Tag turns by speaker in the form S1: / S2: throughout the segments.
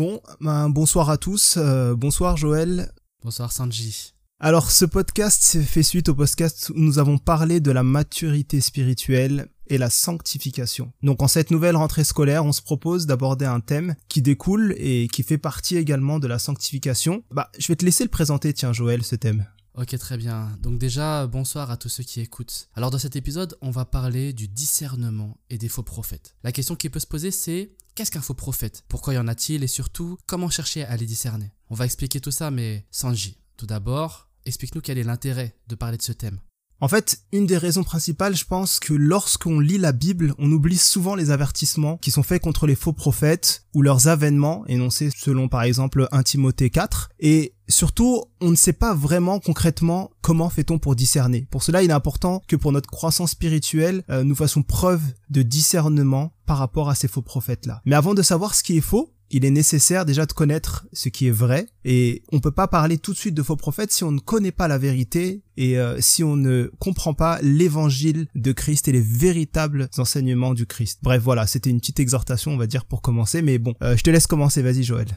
S1: Bon, ben, bonsoir à tous. euh, bonsoir Joël.
S2: Bonsoir Sanji.
S1: Alors, ce podcast fait suite au podcast où nous avons parlé de la maturité spirituelle et la sanctification. Donc, en cette nouvelle rentrée scolaire, on se propose d'aborder un thème qui découle et qui fait partie également de la sanctification. Bah, je vais te laisser le présenter, tiens, Joël, ce thème.
S2: Ok, très bien. Donc déjà, bonsoir à tous ceux qui écoutent. Alors dans cet épisode, on va parler du discernement et des faux prophètes. La question qui peut se poser, c'est qu'est-ce qu'un faux prophète? Pourquoi y en a-t-il? Et surtout, comment chercher à les discerner? On va expliquer tout ça, mais Sanji, tout d'abord, explique-nous quel est l'intérêt de parler de ce thème.
S1: En fait, une des raisons principales, je pense que lorsqu'on lit la Bible, on oublie souvent les avertissements qui sont faits contre les faux prophètes ou leurs avènements énoncés selon par exemple 1 Timothée 4 et surtout, on ne sait pas vraiment concrètement comment fait-on pour discerner. Pour cela, il est important que pour notre croissance spirituelle, euh, nous fassions preuve de discernement par rapport à ces faux prophètes-là. Mais avant de savoir ce qui est faux, il est nécessaire déjà de connaître ce qui est vrai et on peut pas parler tout de suite de faux prophètes si on ne connaît pas la vérité et euh, si on ne comprend pas l'évangile de Christ et les véritables enseignements du Christ. Bref, voilà, c'était une petite exhortation, on va dire, pour commencer, mais bon, euh, je te laisse commencer, vas-y Joël.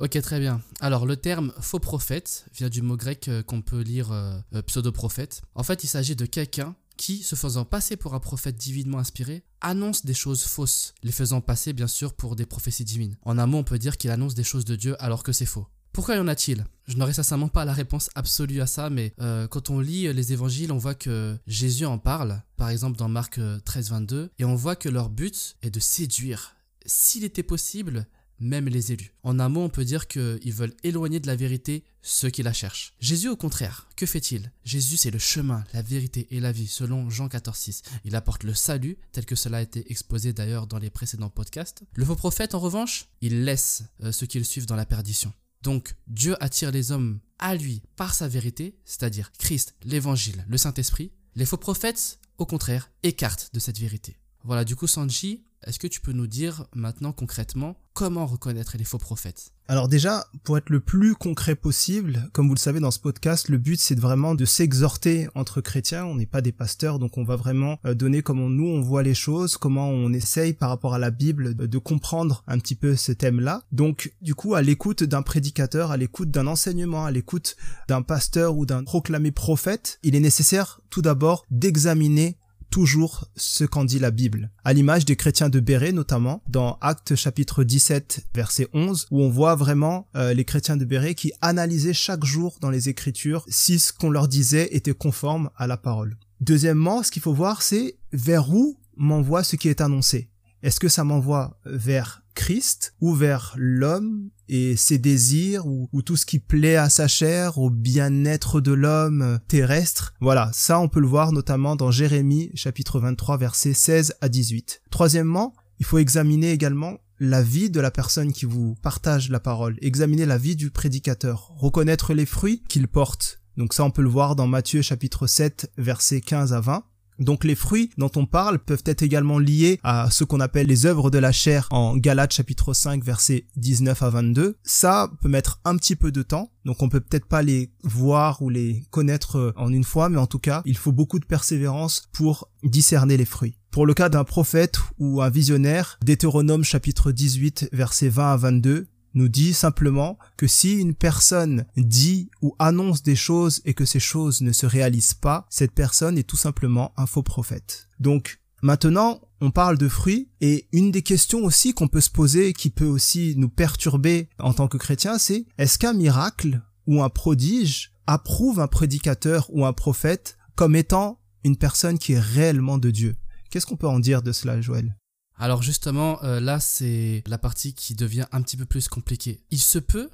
S2: Ok, très bien. Alors le terme faux prophète vient du mot grec euh, qu'on peut lire euh, pseudo-prophète. En fait, il s'agit de quelqu'un qui, se faisant passer pour un prophète divinement inspiré, annonce des choses fausses, les faisant passer bien sûr pour des prophéties divines. En un mot, on peut dire qu'il annonce des choses de Dieu alors que c'est faux. Pourquoi y en a-t-il? Je n'aurais sincèrement pas la réponse absolue à ça, mais euh, quand on lit les évangiles, on voit que Jésus en parle, par exemple dans Marc euh, 13, 22, et on voit que leur but est de séduire, s'il était possible, même les élus. En un mot, on peut dire qu'ils veulent éloigner de la vérité ceux qui la cherchent. Jésus, au contraire, que fait-il? Jésus, c'est le chemin, la vérité et la vie, selon Jean 14, 6. Il apporte le salut, tel que cela a été exposé d'ailleurs dans les précédents podcasts. Le faux prophète, en revanche, il laisse euh, ceux qui le suivent dans la perdition. Donc, Dieu attire les hommes à lui par sa vérité, c'est-à-dire Christ, l'Évangile, le Saint-Esprit. Les faux prophètes, au contraire, écartent de cette vérité. Voilà, du coup, Sanji, est-ce que tu peux nous dire maintenant concrètement comment reconnaître les faux prophètes?
S1: Alors déjà, pour être le plus concret possible, comme vous le savez dans ce podcast, le but c'est vraiment de s'exhorter entre chrétiens, on n'est pas des pasteurs, donc on va vraiment euh, donner comment nous on voit les choses, comment on essaye par rapport à la Bible de comprendre un petit peu ce thème-là. Donc du coup, à l'écoute d'un prédicateur, à l'écoute d'un enseignement, à l'écoute d'un pasteur ou d'un proclamé prophète, il est nécessaire tout d'abord d'examiner toujours ce qu'en dit la Bible. À l'image des chrétiens de Béret notamment, dans Actes chapitre 17 verset 11, où on voit vraiment euh, les chrétiens de Béret qui analysaient chaque jour dans les Écritures si ce qu'on leur disait était conforme à la parole. Deuxièmement, ce qu'il faut voir, c'est vers où m'envoie ce qui est annoncé. Est-ce que ça m'envoie vers Christ ou vers l'homme et ses désirs ou, ou, tout ce qui plaît à sa chair, au bien-être de l'homme terrestre. Voilà, ça on peut le voir notamment dans Jérémie chapitre 23 versets 16 à 18. Troisièmement, il faut examiner également la vie de la personne qui vous partage la parole, examiner la vie du prédicateur, reconnaître les fruits qu'il porte. Donc ça on peut le voir dans Matthieu chapitre 7 versets 15 à 20. Donc les fruits dont on parle peuvent être également liés à ce qu'on appelle les œuvres de la chair en Galates chapitre 5 versets 19 à 22. Ça peut mettre un petit peu de temps, donc on peut peut-être pas les voir ou les connaître en une fois, mais en tout cas, il faut beaucoup de persévérance pour discerner les fruits. Pour le cas d'un prophète ou un visionnaire, Deutéronome chapitre 18 versets 20 à 22, nous dit simplement que si une personne dit ou annonce des choses et que ces choses ne se réalisent pas, cette personne est tout simplement un faux prophète. Donc maintenant, on parle de fruits et une des questions aussi qu'on peut se poser qui peut aussi nous perturber en tant que chrétien, c'est est-ce qu'un miracle ou un prodige approuve un prédicateur ou un prophète comme étant une personne qui est réellement de Dieu? Qu'est-ce qu'on peut en dire de cela, Joël?
S2: Alors justement, euh, là, c'est la partie qui devient un petit peu plus compliquée. Il se peut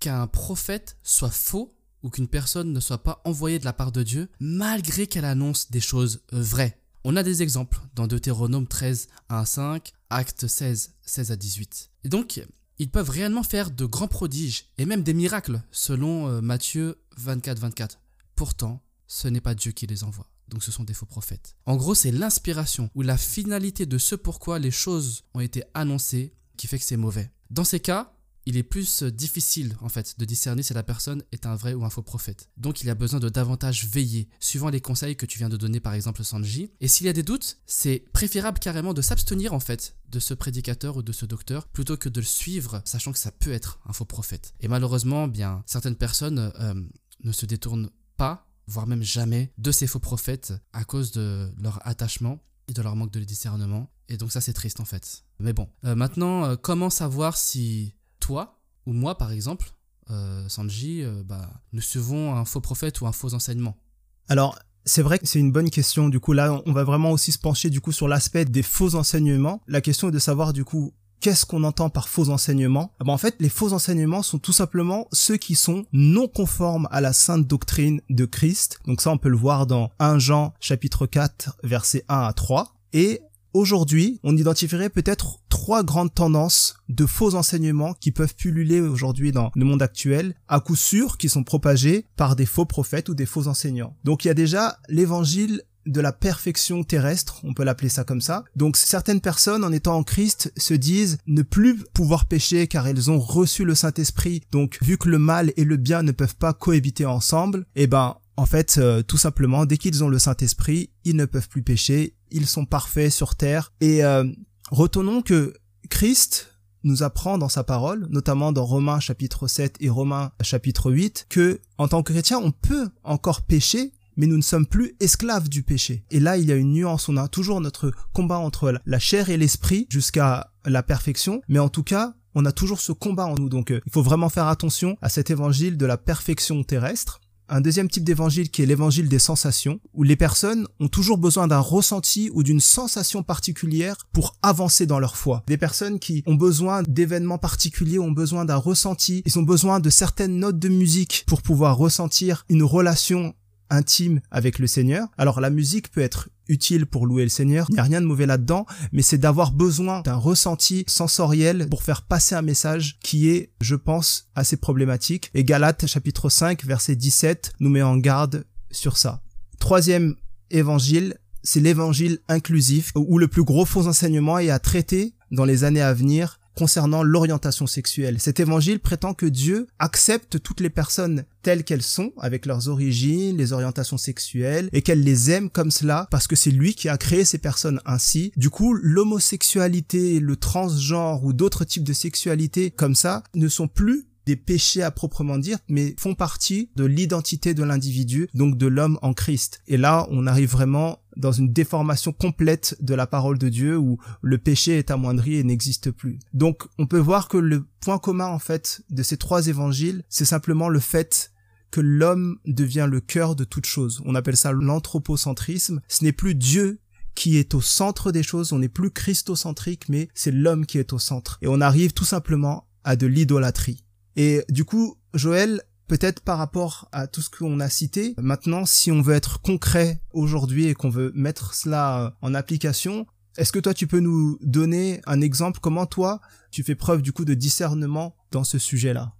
S2: qu'un prophète soit faux ou qu'une personne ne soit pas envoyée de la part de Dieu malgré qu'elle annonce des choses vraies. On a des exemples dans Deutéronome 13, 1 à 5, Actes 16, 16 à 18. Et donc, ils peuvent réellement faire de grands prodiges et même des miracles selon euh, Matthieu 24, 24. Pourtant, ce n'est pas Dieu qui les envoie donc ce sont des faux prophètes. En gros, c'est l'inspiration ou la finalité de ce pourquoi les choses ont été annoncées qui fait que c'est mauvais. Dans ces cas, il est plus difficile en fait de discerner si la personne est un vrai ou un faux prophète. Donc il a besoin de davantage veiller, suivant les conseils que tu viens de donner par exemple Sanji. Et s'il y a des doutes, c'est préférable carrément de s'abstenir en fait de ce prédicateur ou de ce docteur plutôt que de le suivre, sachant que ça peut être un faux prophète. Et malheureusement, bien certaines personnes euh, ne se détournent pas, voire même jamais, de ces faux prophètes à cause de leur attachement et de leur manque de discernement. Et donc ça c'est triste en fait. Mais bon, euh, maintenant, comment savoir si toi ou moi, par exemple, euh, Sanji, euh, bah, nous suivons un faux prophète ou un faux enseignement?
S1: Alors, c'est vrai que c'est une bonne question. Du coup, là, on va vraiment aussi se pencher du coup sur l'aspect des faux enseignements. La question est de savoir du coup qu'est-ce qu'on entend par faux enseignements? Ah bah, En fait, les faux enseignements sont tout simplement ceux qui sont non conformes à la sainte doctrine de Christ. Donc ça, on peut le voir dans 1 Jean chapitre 4 versets 1 à 3. Et Aujourd'hui, on identifierait peut-être trois grandes tendances de faux enseignements qui peuvent pulluler aujourd'hui dans le monde actuel, à coup sûr qui sont propagés par des faux prophètes ou des faux enseignants. Donc il y a déjà l'évangile de la perfection terrestre, on peut l'appeler ça comme ça. Donc certaines personnes en étant en Christ se disent ne plus pouvoir pécher car elles ont reçu le Saint-Esprit. Donc vu que le mal et le bien ne peuvent pas cohabiter ensemble, eh ben en fait, euh, tout simplement, dès qu'ils ont le Saint-Esprit, ils ne peuvent plus pécher, ils sont parfaits sur terre. Et euh, retenons que Christ nous apprend dans sa parole, notamment dans Romains chapitre 7 et Romains chapitre 8, que en tant que chrétien, on peut encore pécher, mais nous ne sommes plus esclaves du péché. Et là, il y a une nuance, on a toujours notre combat entre la chair et l'esprit jusqu'à la perfection, mais en tout cas, on a toujours ce combat en nous. Donc, euh, il faut vraiment faire attention à cet évangile de la perfection terrestre un deuxième type d'évangile qui est l'évangile des sensations, où les personnes ont toujours besoin d'un ressenti ou d'une sensation particulière pour avancer dans leur foi. Des personnes qui ont besoin d'événements particuliers, ont besoin d'un ressenti, ils ont besoin de certaines notes de musique pour pouvoir ressentir une relation intime avec le Seigneur. Alors la musique peut être utile pour louer le Seigneur, il n'y a rien de mauvais là-dedans, mais c'est d'avoir besoin d'un ressenti sensoriel pour faire passer un message qui est, je pense, assez problématique. Et Galates chapitre 5 verset 17 nous met en garde sur ça. Troisième évangile, c'est l'évangile inclusif, où le plus gros faux enseignement est à traiter dans les années à venir concernant l'orientation sexuelle. Cet évangile prétend que Dieu accepte toutes les personnes telles qu'elles sont, avec leurs origines, les orientations sexuelles, et qu'elle les aime comme cela, parce que c'est lui qui a créé ces personnes ainsi. Du coup, l'homosexualité, le transgenre ou d'autres types de sexualité comme ça ne sont plus des péchés à proprement dire, mais font partie de l'identité de l'individu, donc de l'homme en Christ. Et là, on arrive vraiment dans une déformation complète de la parole de Dieu où le péché est amoindri et n'existe plus. Donc, on peut voir que le point commun, en fait, de ces trois évangiles, c'est simplement le fait que l'homme devient le cœur de toute chose. On appelle ça l'anthropocentrisme. Ce n'est plus Dieu qui est au centre des choses, on n'est plus christocentrique, mais c'est l'homme qui est au centre. Et on arrive tout simplement à de l'idolâtrie. Et du coup, Joël, peut-être par rapport à tout ce qu'on a cité, maintenant, si on veut être concret aujourd'hui et qu'on veut mettre cela en application, est-ce que toi, tu peux nous donner un exemple? Comment toi, tu fais preuve du coup de discernement dans ce sujet-là?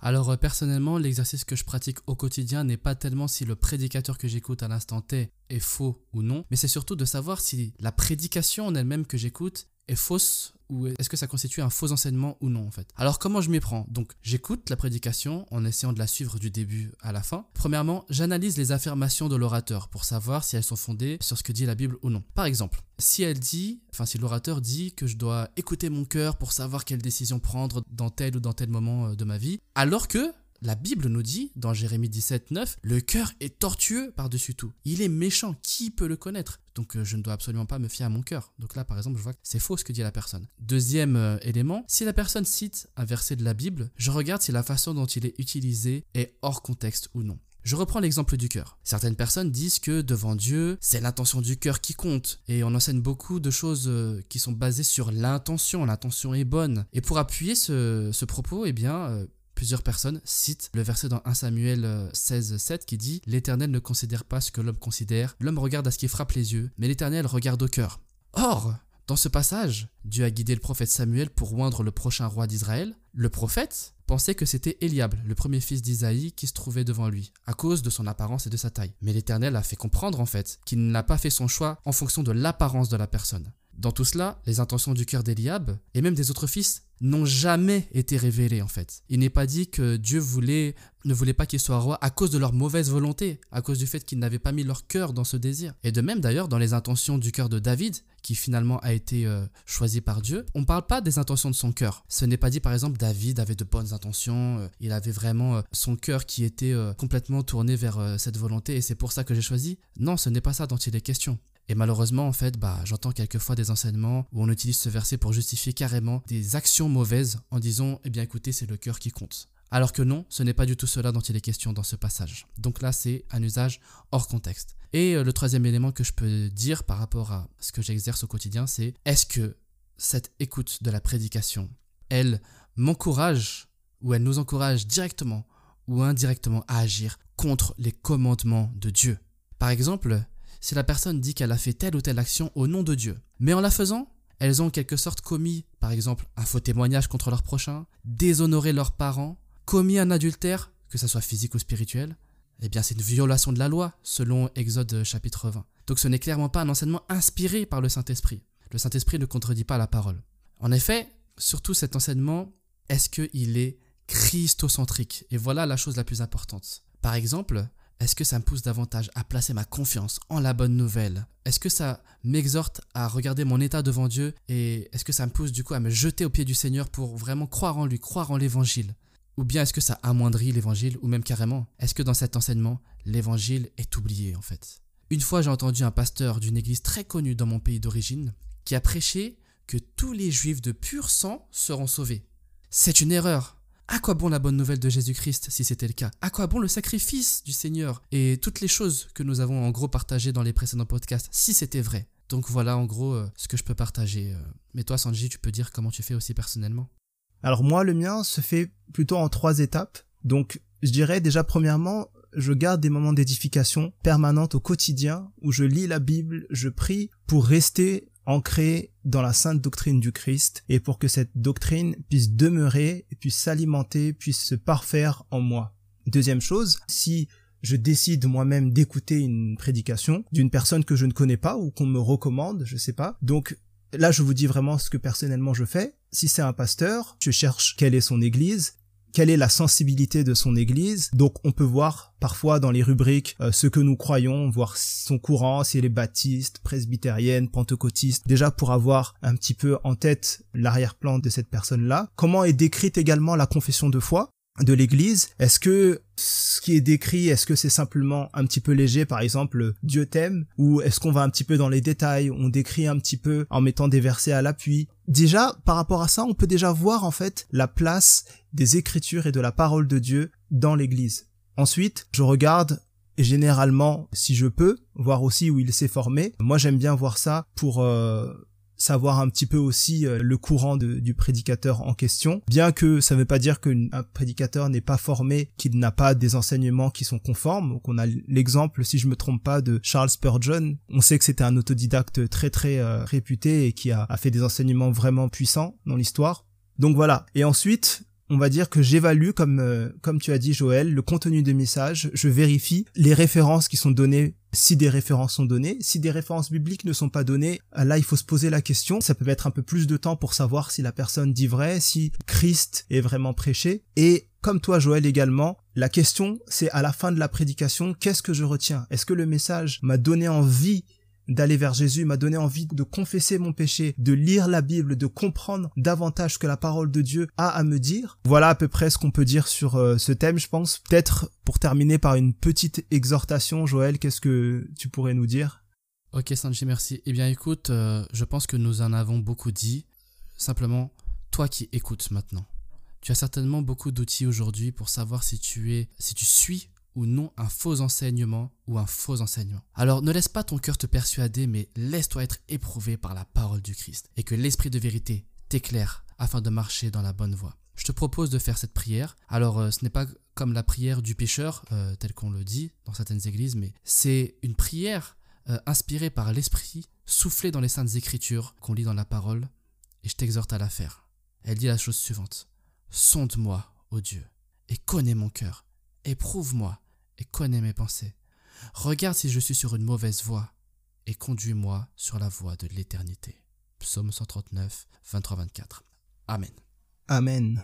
S2: Alors euh, personnellement, l'exercice que je pratique au quotidien n'est pas tellement si le prédicateur que j'écoute à l'instant T est faux ou non, mais c'est surtout de savoir si la prédication en elle-même que j'écoute est fausse ou est-ce que ça constitue un faux enseignement ou non en fait? Alors comment je m'y prends? Donc j'écoute la prédication en essayant de la suivre du début à la fin. Premièrement, j'analyse les affirmations de l'orateur pour savoir si elles sont fondées sur ce que dit la Bible ou non. Par exemple, si elle dit, enfin si l'orateur dit que je dois écouter mon cœur pour savoir quelle décision prendre dans tel ou dans tel moment euh, de ma vie, alors que la Bible nous dit, dans Jérémie 17, 9, le cœur est tortueux par-dessus tout. Il est méchant, qui peut le connaître? Donc euh, je ne dois absolument pas me fier à mon cœur. Donc là, par exemple, je vois que c'est faux ce que dit la personne. Deuxième euh, élément, si la personne cite un verset de la Bible, je regarde si la façon dont il est utilisé est hors contexte ou non. Je reprends l'exemple du cœur. Certaines personnes disent que devant Dieu, c'est l'intention du cœur qui compte. Et on enseigne beaucoup de choses euh, qui sont basées sur l'intention. L'intention est bonne. Et pour appuyer ce, propos, eh bien, Plusieurs personnes citent le verset dans 1 Samuel 16, 7 qui dit L'Éternel ne considère pas ce que l'homme considère, l'homme regarde à ce qui frappe les yeux, mais l'Éternel regarde au cœur. Or, dans ce passage, Dieu a guidé le prophète Samuel pour oindre le prochain roi d'Israël. Le prophète pensait que c'était Eliab, le premier fils d'Isaïe, qui se trouvait devant lui, à cause de son apparence et de sa taille. Mais l'Éternel a fait comprendre en fait qu'il n'a pas fait son choix en fonction de l'apparence de la personne. Dans tout cela, les intentions du cœur d'Eliab et même des autres fils n'ont jamais été révélés en fait. Il n'est pas dit que Dieu voulait, ne voulait pas qu'ils soient rois à cause de leur mauvaise volonté, à cause du fait qu'ils n'avaient pas mis leur cœur dans ce désir. Et de même d'ailleurs dans les intentions du cœur de David, qui finalement a été euh, choisi par Dieu, on ne parle pas des intentions de son cœur. Ce n'est pas dit par exemple David avait de bonnes intentions, euh, il avait vraiment euh, son cœur qui était complètement tourné vers cette volonté et c'est pour ça que j'ai choisi. Non, ce n'est pas ça dont il est question. Et malheureusement, en fait, bah, j'entends quelquefois des enseignements où on utilise ce verset pour justifier carrément des actions mauvaises en disant, eh bien écoutez, c'est le cœur qui compte. Alors que non, ce n'est pas du tout cela dont il est question dans ce passage. Donc là, c'est un usage hors contexte. Et euh, le troisième élément que je peux dire par rapport à ce que j'exerce au quotidien, c'est est-ce que cette écoute de la prédication, elle m'encourage ou elle nous encourage directement ou indirectement à agir contre les commandements de Dieu? Par exemple, si la personne dit qu'elle a fait telle ou telle action au nom de Dieu. Mais en la faisant, elles ont en quelque sorte commis, par exemple, un faux témoignage contre leur prochain, déshonoré leurs parents, commis un adultère, que ce soit physique ou spirituel, eh bien c'est une violation de la loi, selon Exode chapitre 20. Donc ce n'est clairement pas un enseignement inspiré par le Saint-Esprit. Le Saint-Esprit ne contredit pas la parole. En effet, surtout cet enseignement, est-ce qu'il est christocentrique? Et voilà la chose la plus importante. Par exemple, est-ce que ça me pousse davantage à placer ma confiance en la bonne nouvelle? Est-ce que ça m'exhorte à regarder mon état devant Dieu? Et est-ce que ça me pousse du coup à me jeter aux pieds du Seigneur pour vraiment croire en lui, croire en l'évangile? Ou bien est-ce que ça amoindrit l'évangile ou même carrément Est-ce que dans cet enseignement, l'évangile est oublié en fait? Une fois j'ai entendu un pasteur d'une église très connue dans mon pays d'origine qui a prêché que tous les juifs de pur sang seront sauvés. C'est une erreur. À quoi bon la bonne nouvelle de Jésus-Christ si c'était le cas? À quoi bon le sacrifice du Seigneur? Et toutes les choses que nous avons en gros partagées dans les précédents podcasts si c'était vrai? Donc voilà en gros euh, ce que je peux partager. Euh. Mais toi Sanji, tu peux dire comment tu fais aussi personnellement?
S1: Alors moi le mien se fait plutôt en trois étapes. Donc je dirais déjà premièrement, je garde des moments d'édification permanente au quotidien où je lis la Bible, je prie pour rester ancré dans la sainte doctrine du Christ et pour que cette doctrine puisse demeurer, puisse s'alimenter, puisse se parfaire en moi. Deuxième chose, si je décide moi-même d'écouter une prédication d'une personne que je ne connais pas ou qu'on me recommande, je sais pas. Donc là, je vous dis vraiment ce que personnellement je fais. Si c'est un pasteur, je cherche quelle est son église, quelle est la sensibilité de son église. Donc on peut voir parfois dans les rubriques euh, ce que nous croyons, voir son courant, si elle est baptiste, presbytérienne, pentecôtiste, déjà pour avoir un petit peu en tête l'arrière-plan de cette personne-là. Comment est décrite également la confession de foi? De l'église Est-ce que ce qui est décrit, est-ce que c'est simplement un petit peu léger, par exemple, Dieu t'aime, ou est-ce qu'on va un petit peu dans les détails, on décrit un petit peu en mettant des versets à l'appui? Déjà, par rapport à ça, on peut déjà voir en fait la place des Écritures et de la parole de Dieu dans l'église. Ensuite, je regarde généralement, si je peux, voir aussi où il s'est formé. Moi, j'aime bien voir ça pour euh, savoir un petit peu aussi euh, le courant du prédicateur en question, bien que ça ne veut pas dire qu'un prédicateur n'est pas formé, qu'il n'a pas des enseignements qui sont conformes. Donc on a l'exemple, si je me trompe pas, de Charles Spurgeon. On sait que c'était un autodidacte très très euh, réputé et qui a, fait des enseignements vraiment puissants dans l'histoire. Donc voilà. Et ensuite, on va dire que j'évalue, comme euh, comme tu as dit Joël, le contenu des messages, je vérifie les références qui sont données, si des références sont données, si des références bibliques ne sont pas données, euh, là il faut se poser la question, ça peut mettre un peu plus de temps pour savoir si la personne dit vrai, si Christ est vraiment prêché, et comme toi Joël également, la question c'est à la fin de la prédication, qu'est-ce que je retiens? Est-ce que le message m'a donné envie d'aller vers Jésus m'a donné envie de confesser mon péché, de lire la Bible, de comprendre davantage ce que la parole de Dieu a à me dire. Voilà à peu près ce qu'on peut dire sur euh, ce thème, je pense. Peut-être pour terminer par une petite exhortation, Joël, qu'est-ce que tu pourrais nous dire?
S2: Ok Sanji, merci. Eh bien écoute, euh, je pense que nous en avons beaucoup dit. Simplement, toi qui écoutes maintenant, tu as certainement beaucoup d'outils aujourd'hui pour savoir si tu es, si tu suis ou non un faux enseignement ou un faux enseignement. Alors ne laisse pas ton cœur te persuader, mais laisse-toi être éprouvé par la parole du Christ et que l'Esprit de vérité t'éclaire afin de marcher dans la bonne voie. Je te propose de faire cette prière. Alors euh, ce n'est pas comme la prière du pécheur, euh, tel qu'on le dit dans certaines églises, mais c'est une prière euh, inspirée par l'Esprit, soufflée dans les saintes écritures qu'on lit dans la parole, et je t'exhorte à la faire. Elle dit la chose suivante. Sonde-moi, ô Dieu, et connais mon cœur. Éprouve-moi et connais mes pensées. Regarde si je suis sur une mauvaise voie et conduis-moi sur la voie de l'éternité. Psaume 139, 23-24. Amen.
S1: Amen.